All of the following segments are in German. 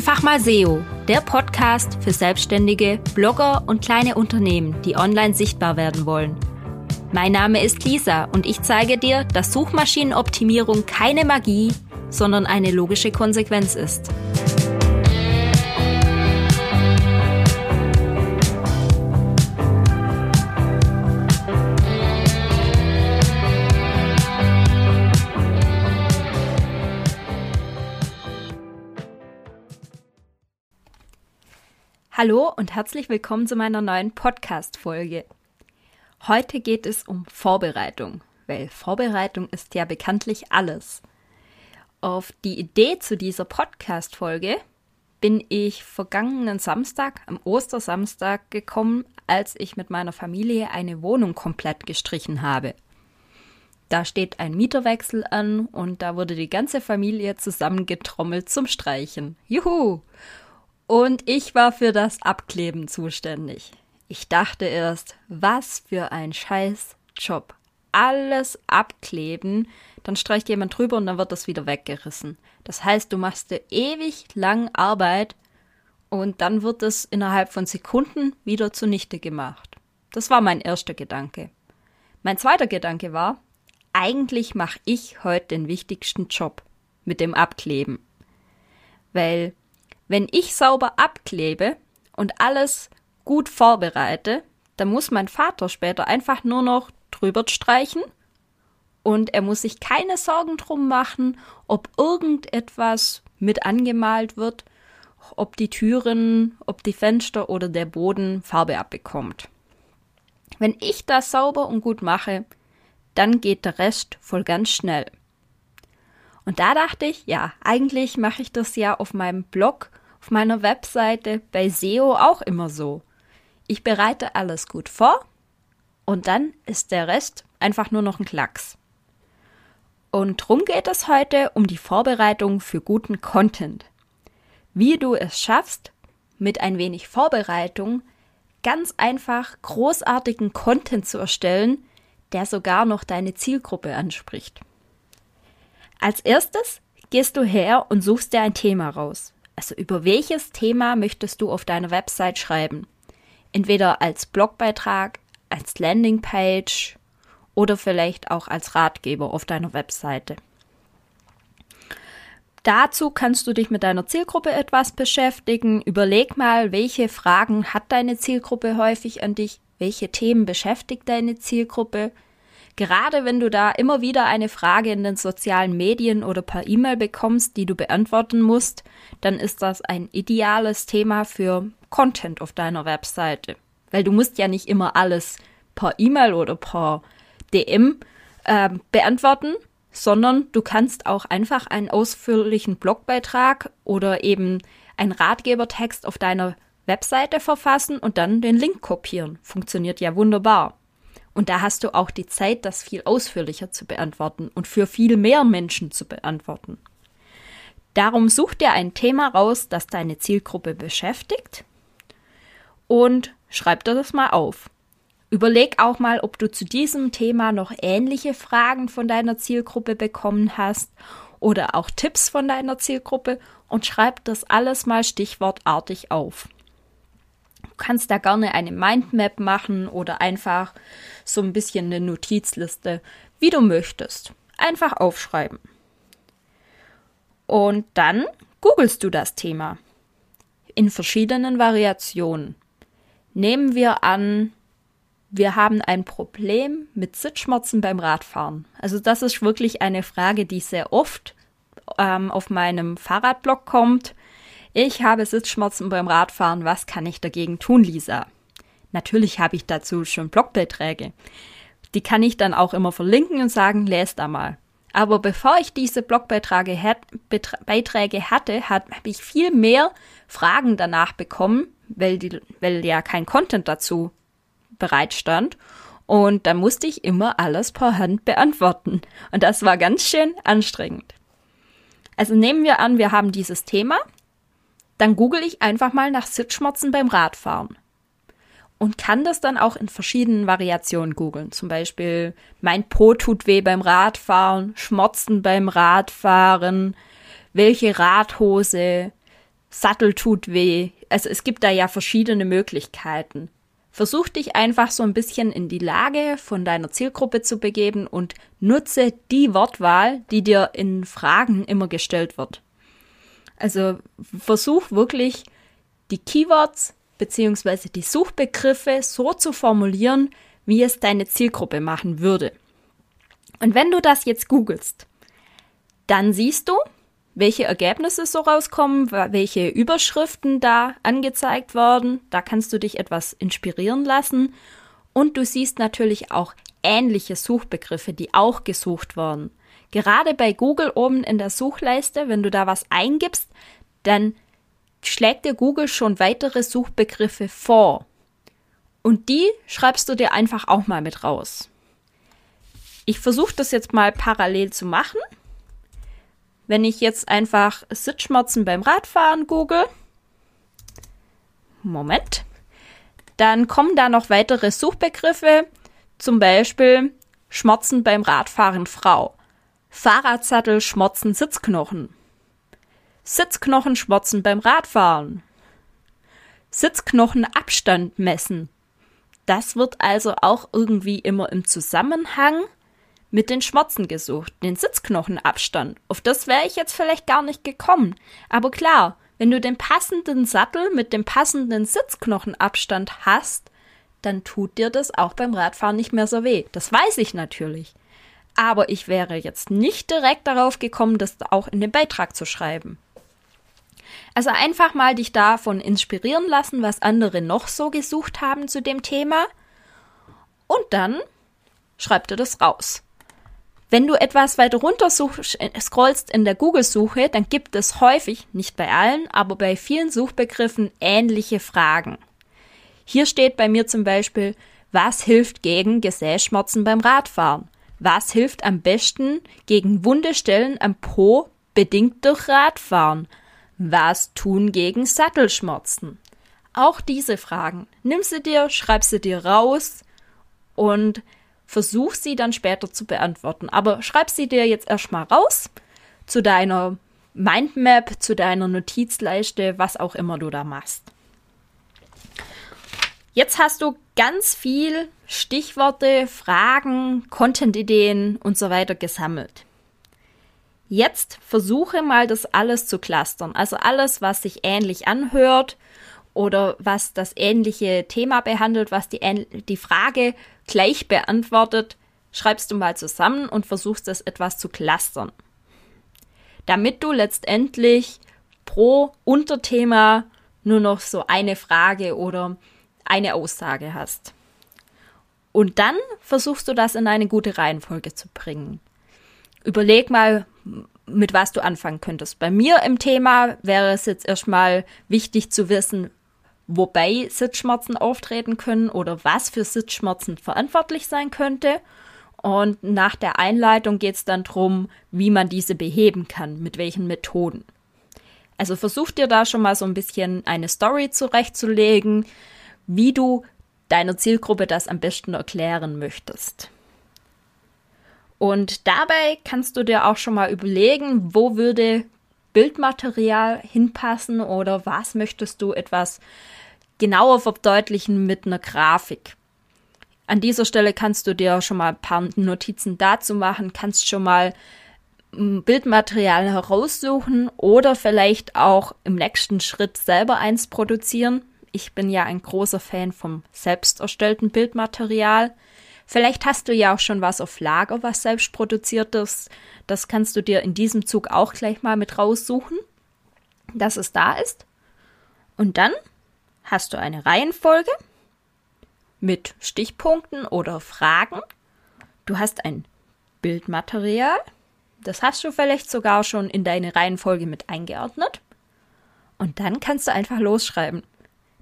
Einfach mal SEO, der Podcast für Selbstständige, Blogger und kleine Unternehmen, die online sichtbar werden wollen. Mein Name ist Lisa und ich zeige dir, dass Suchmaschinenoptimierung keine Magie, sondern eine logische Konsequenz ist. Hallo und herzlich willkommen zu meiner neuen Podcast-Folge. Heute geht es um Vorbereitung, weil Vorbereitung ist ja bekanntlich alles. Auf die Idee zu dieser Podcast-Folge bin ich vergangenen Samstag, am Ostersamstag, gekommen, als ich mit meiner Familie eine Wohnung komplett gestrichen habe. Da steht ein Mieterwechsel an und da wurde die ganze Familie zusammengetrommelt zum Streichen. Juhu! Und ich war für das Abkleben zuständig. Ich dachte erst, was für ein scheiß Job. Alles abkleben, dann streicht jemand drüber und dann wird das wieder weggerissen. Das heißt, du machst dir ewig lang Arbeit und dann wird es innerhalb von Sekunden wieder zunichte gemacht. Das war mein erster Gedanke. Mein zweiter Gedanke war, eigentlich mache ich heute den wichtigsten Job mit dem Abkleben. Weil wenn ich sauber abklebe und alles gut vorbereite, dann muss mein Vater später einfach nur noch drüber streichen und er muss sich keine Sorgen drum machen, ob irgendetwas mit angemalt wird, ob die Türen, ob die Fenster oder der Boden Farbe abbekommt. Wenn ich das sauber und gut mache, dann geht der Rest voll ganz schnell. Und da dachte ich, ja, eigentlich mache ich das ja auf meinem Blog auf meiner Webseite bei SEO auch immer so. Ich bereite alles gut vor und dann ist der Rest einfach nur noch ein Klacks. Und drum geht es heute um die Vorbereitung für guten Content. Wie du es schaffst, mit ein wenig Vorbereitung ganz einfach großartigen Content zu erstellen, der sogar noch deine Zielgruppe anspricht. Als erstes gehst du her und suchst dir ein Thema raus. Also über welches Thema möchtest du auf deiner Website schreiben? Entweder als Blogbeitrag, als Landingpage oder vielleicht auch als Ratgeber auf deiner Webseite. Dazu kannst du dich mit deiner Zielgruppe etwas beschäftigen. Überleg mal, welche Fragen hat deine Zielgruppe häufig an dich? Welche Themen beschäftigt deine Zielgruppe? Gerade wenn du da immer wieder eine Frage in den sozialen Medien oder per E-Mail bekommst, die du beantworten musst, dann ist das ein ideales Thema für Content auf deiner Webseite. Weil du musst ja nicht immer alles per E-Mail oder per DM äh, beantworten, sondern du kannst auch einfach einen ausführlichen Blogbeitrag oder eben einen Ratgebertext auf deiner Webseite verfassen und dann den Link kopieren. Funktioniert ja wunderbar. Und da hast du auch die Zeit, das viel ausführlicher zu beantworten und für viel mehr Menschen zu beantworten. Darum such dir ein Thema raus, das deine Zielgruppe beschäftigt und schreib dir das mal auf. Überleg auch mal, ob du zu diesem Thema noch ähnliche Fragen von deiner Zielgruppe bekommen hast oder auch Tipps von deiner Zielgruppe und schreib das alles mal stichwortartig auf kannst da gerne eine Mindmap machen oder einfach so ein bisschen eine Notizliste, wie du möchtest. Einfach aufschreiben. Und dann googelst du das Thema in verschiedenen Variationen. Nehmen wir an, wir haben ein Problem mit Sitzschmerzen beim Radfahren. Also das ist wirklich eine Frage, die sehr oft ähm, auf meinem Fahrradblog kommt. Ich habe Sitzschmerzen beim Radfahren. Was kann ich dagegen tun, Lisa? Natürlich habe ich dazu schon Blogbeiträge. Die kann ich dann auch immer verlinken und sagen, lest da mal. Aber bevor ich diese Blogbeiträge hat, Beiträge hatte, habe ich viel mehr Fragen danach bekommen, weil, die, weil ja kein Content dazu bereitstand. Und da musste ich immer alles per Hand beantworten. Und das war ganz schön anstrengend. Also nehmen wir an, wir haben dieses Thema dann google ich einfach mal nach Sitzschmerzen beim Radfahren. Und kann das dann auch in verschiedenen Variationen googeln. Zum Beispiel, mein Po tut weh beim Radfahren, Schmerzen beim Radfahren, welche Radhose, Sattel tut weh. Also es gibt da ja verschiedene Möglichkeiten. Versuch dich einfach so ein bisschen in die Lage von deiner Zielgruppe zu begeben und nutze die Wortwahl, die dir in Fragen immer gestellt wird. Also versuch wirklich die Keywords bzw. die Suchbegriffe so zu formulieren, wie es deine Zielgruppe machen würde. Und wenn du das jetzt googelst, dann siehst du, welche Ergebnisse so rauskommen, welche Überschriften da angezeigt werden. Da kannst du dich etwas inspirieren lassen. Und du siehst natürlich auch ähnliche Suchbegriffe, die auch gesucht werden. Gerade bei Google oben in der Suchleiste, wenn du da was eingibst, dann schlägt dir Google schon weitere Suchbegriffe vor. Und die schreibst du dir einfach auch mal mit raus. Ich versuche das jetzt mal parallel zu machen. Wenn ich jetzt einfach Sitzschmerzen beim Radfahren google, Moment, dann kommen da noch weitere Suchbegriffe, zum Beispiel Schmerzen beim Radfahren Frau, Fahrradsattel schmerzen Sitzknochen, Sitzknochen schmerzen beim Radfahren, Sitzknochenabstand messen. Das wird also auch irgendwie immer im Zusammenhang mit den Schmerzen gesucht, den Sitzknochenabstand. Auf das wäre ich jetzt vielleicht gar nicht gekommen. Aber klar, wenn du den passenden Sattel mit dem passenden Sitzknochenabstand hast, dann tut dir das auch beim Radfahren nicht mehr so weh. Das weiß ich natürlich. Aber ich wäre jetzt nicht direkt darauf gekommen, das auch in den Beitrag zu schreiben. Also einfach mal dich davon inspirieren lassen, was andere noch so gesucht haben zu dem Thema. Und dann schreib dir das raus. Wenn du etwas weiter runter scrollst in der Google-Suche, dann gibt es häufig, nicht bei allen, aber bei vielen Suchbegriffen ähnliche Fragen. Hier steht bei mir zum Beispiel, was hilft gegen Gesäßschmerzen beim Radfahren? Was hilft am besten gegen wunde Stellen am Po bedingt durch Radfahren? Was tun gegen Sattelschmerzen? Auch diese Fragen. Nimm sie dir, schreib sie dir raus und versuch sie dann später zu beantworten. Aber schreib sie dir jetzt erstmal raus zu deiner Mindmap, zu deiner Notizleiste, was auch immer du da machst. Jetzt hast du ganz viel Stichworte, Fragen, Content-Ideen und so weiter gesammelt. Jetzt versuche mal das alles zu clustern. Also alles, was sich ähnlich anhört oder was das ähnliche Thema behandelt, was die, die Frage gleich beantwortet, schreibst du mal zusammen und versuchst es etwas zu clustern. Damit du letztendlich pro Unterthema nur noch so eine Frage oder eine Aussage hast. Und dann versuchst du das in eine gute Reihenfolge zu bringen. Überleg mal, mit was du anfangen könntest. Bei mir im Thema wäre es jetzt erstmal wichtig zu wissen, wobei Sitzschmerzen auftreten können oder was für Sitzschmerzen verantwortlich sein könnte. Und nach der Einleitung geht es dann darum, wie man diese beheben kann, mit welchen Methoden. Also versuch dir da schon mal so ein bisschen eine Story zurechtzulegen, wie du deiner Zielgruppe das am besten erklären möchtest. Und dabei kannst du dir auch schon mal überlegen, wo würde Bildmaterial hinpassen oder was möchtest du etwas genauer verdeutlichen mit einer Grafik. An dieser Stelle kannst du dir schon mal ein paar Notizen dazu machen, kannst schon mal hm, Bildmaterial heraussuchen oder vielleicht auch im nächsten Schritt selber eins produzieren. Ich bin ja ein großer Fan vom selbst erstellten Bildmaterial. Vielleicht hast du ja auch schon was auf Lager, was selbst produziert ist. Das kannst du dir in diesem Zug auch gleich mal mit raussuchen, dass es da ist. Und dann hast du eine Reihenfolge mit Stichpunkten oder Fragen. Du hast ein Bildmaterial. Das hast du vielleicht sogar schon in deine Reihenfolge mit eingeordnet. Und dann kannst du einfach losschreiben.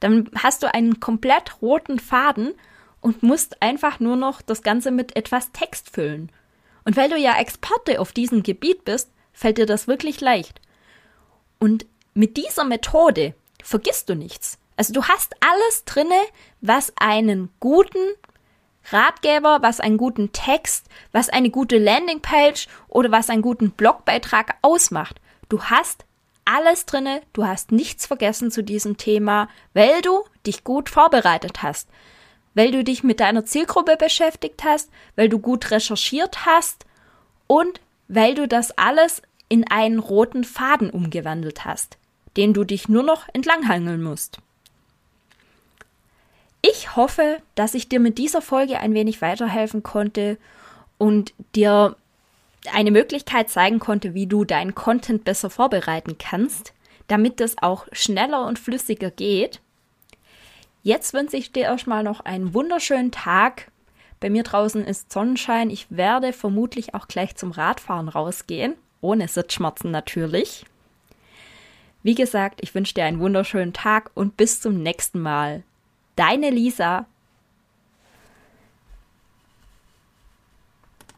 Dann hast du einen komplett roten Faden und musst einfach nur noch das Ganze mit etwas Text füllen. Und weil du ja Experte auf diesem Gebiet bist, fällt dir das wirklich leicht. Und mit dieser Methode vergisst du nichts. Also du hast alles drinne, was einen guten Ratgeber, was einen guten Text, was eine gute Landingpage oder was einen guten Blogbeitrag ausmacht. Du hast alles drinne, du hast nichts vergessen zu diesem Thema, weil du dich gut vorbereitet hast, weil du dich mit deiner Zielgruppe beschäftigt hast, weil du gut recherchiert hast und weil du das alles in einen roten Faden umgewandelt hast, den du dich nur noch entlanghangeln musst. Ich hoffe, dass ich dir mit dieser Folge ein wenig weiterhelfen konnte und dir eine Möglichkeit zeigen konnte, wie du deinen Content besser vorbereiten kannst, damit das auch schneller und flüssiger geht. Jetzt wünsche ich dir erstmal noch einen wunderschönen Tag. Bei mir draußen ist Sonnenschein. Ich werde vermutlich auch gleich zum Radfahren rausgehen, ohne Sitzschmerzen natürlich. Wie gesagt, ich wünsche dir einen wunderschönen Tag und bis zum nächsten Mal. Deine Lisa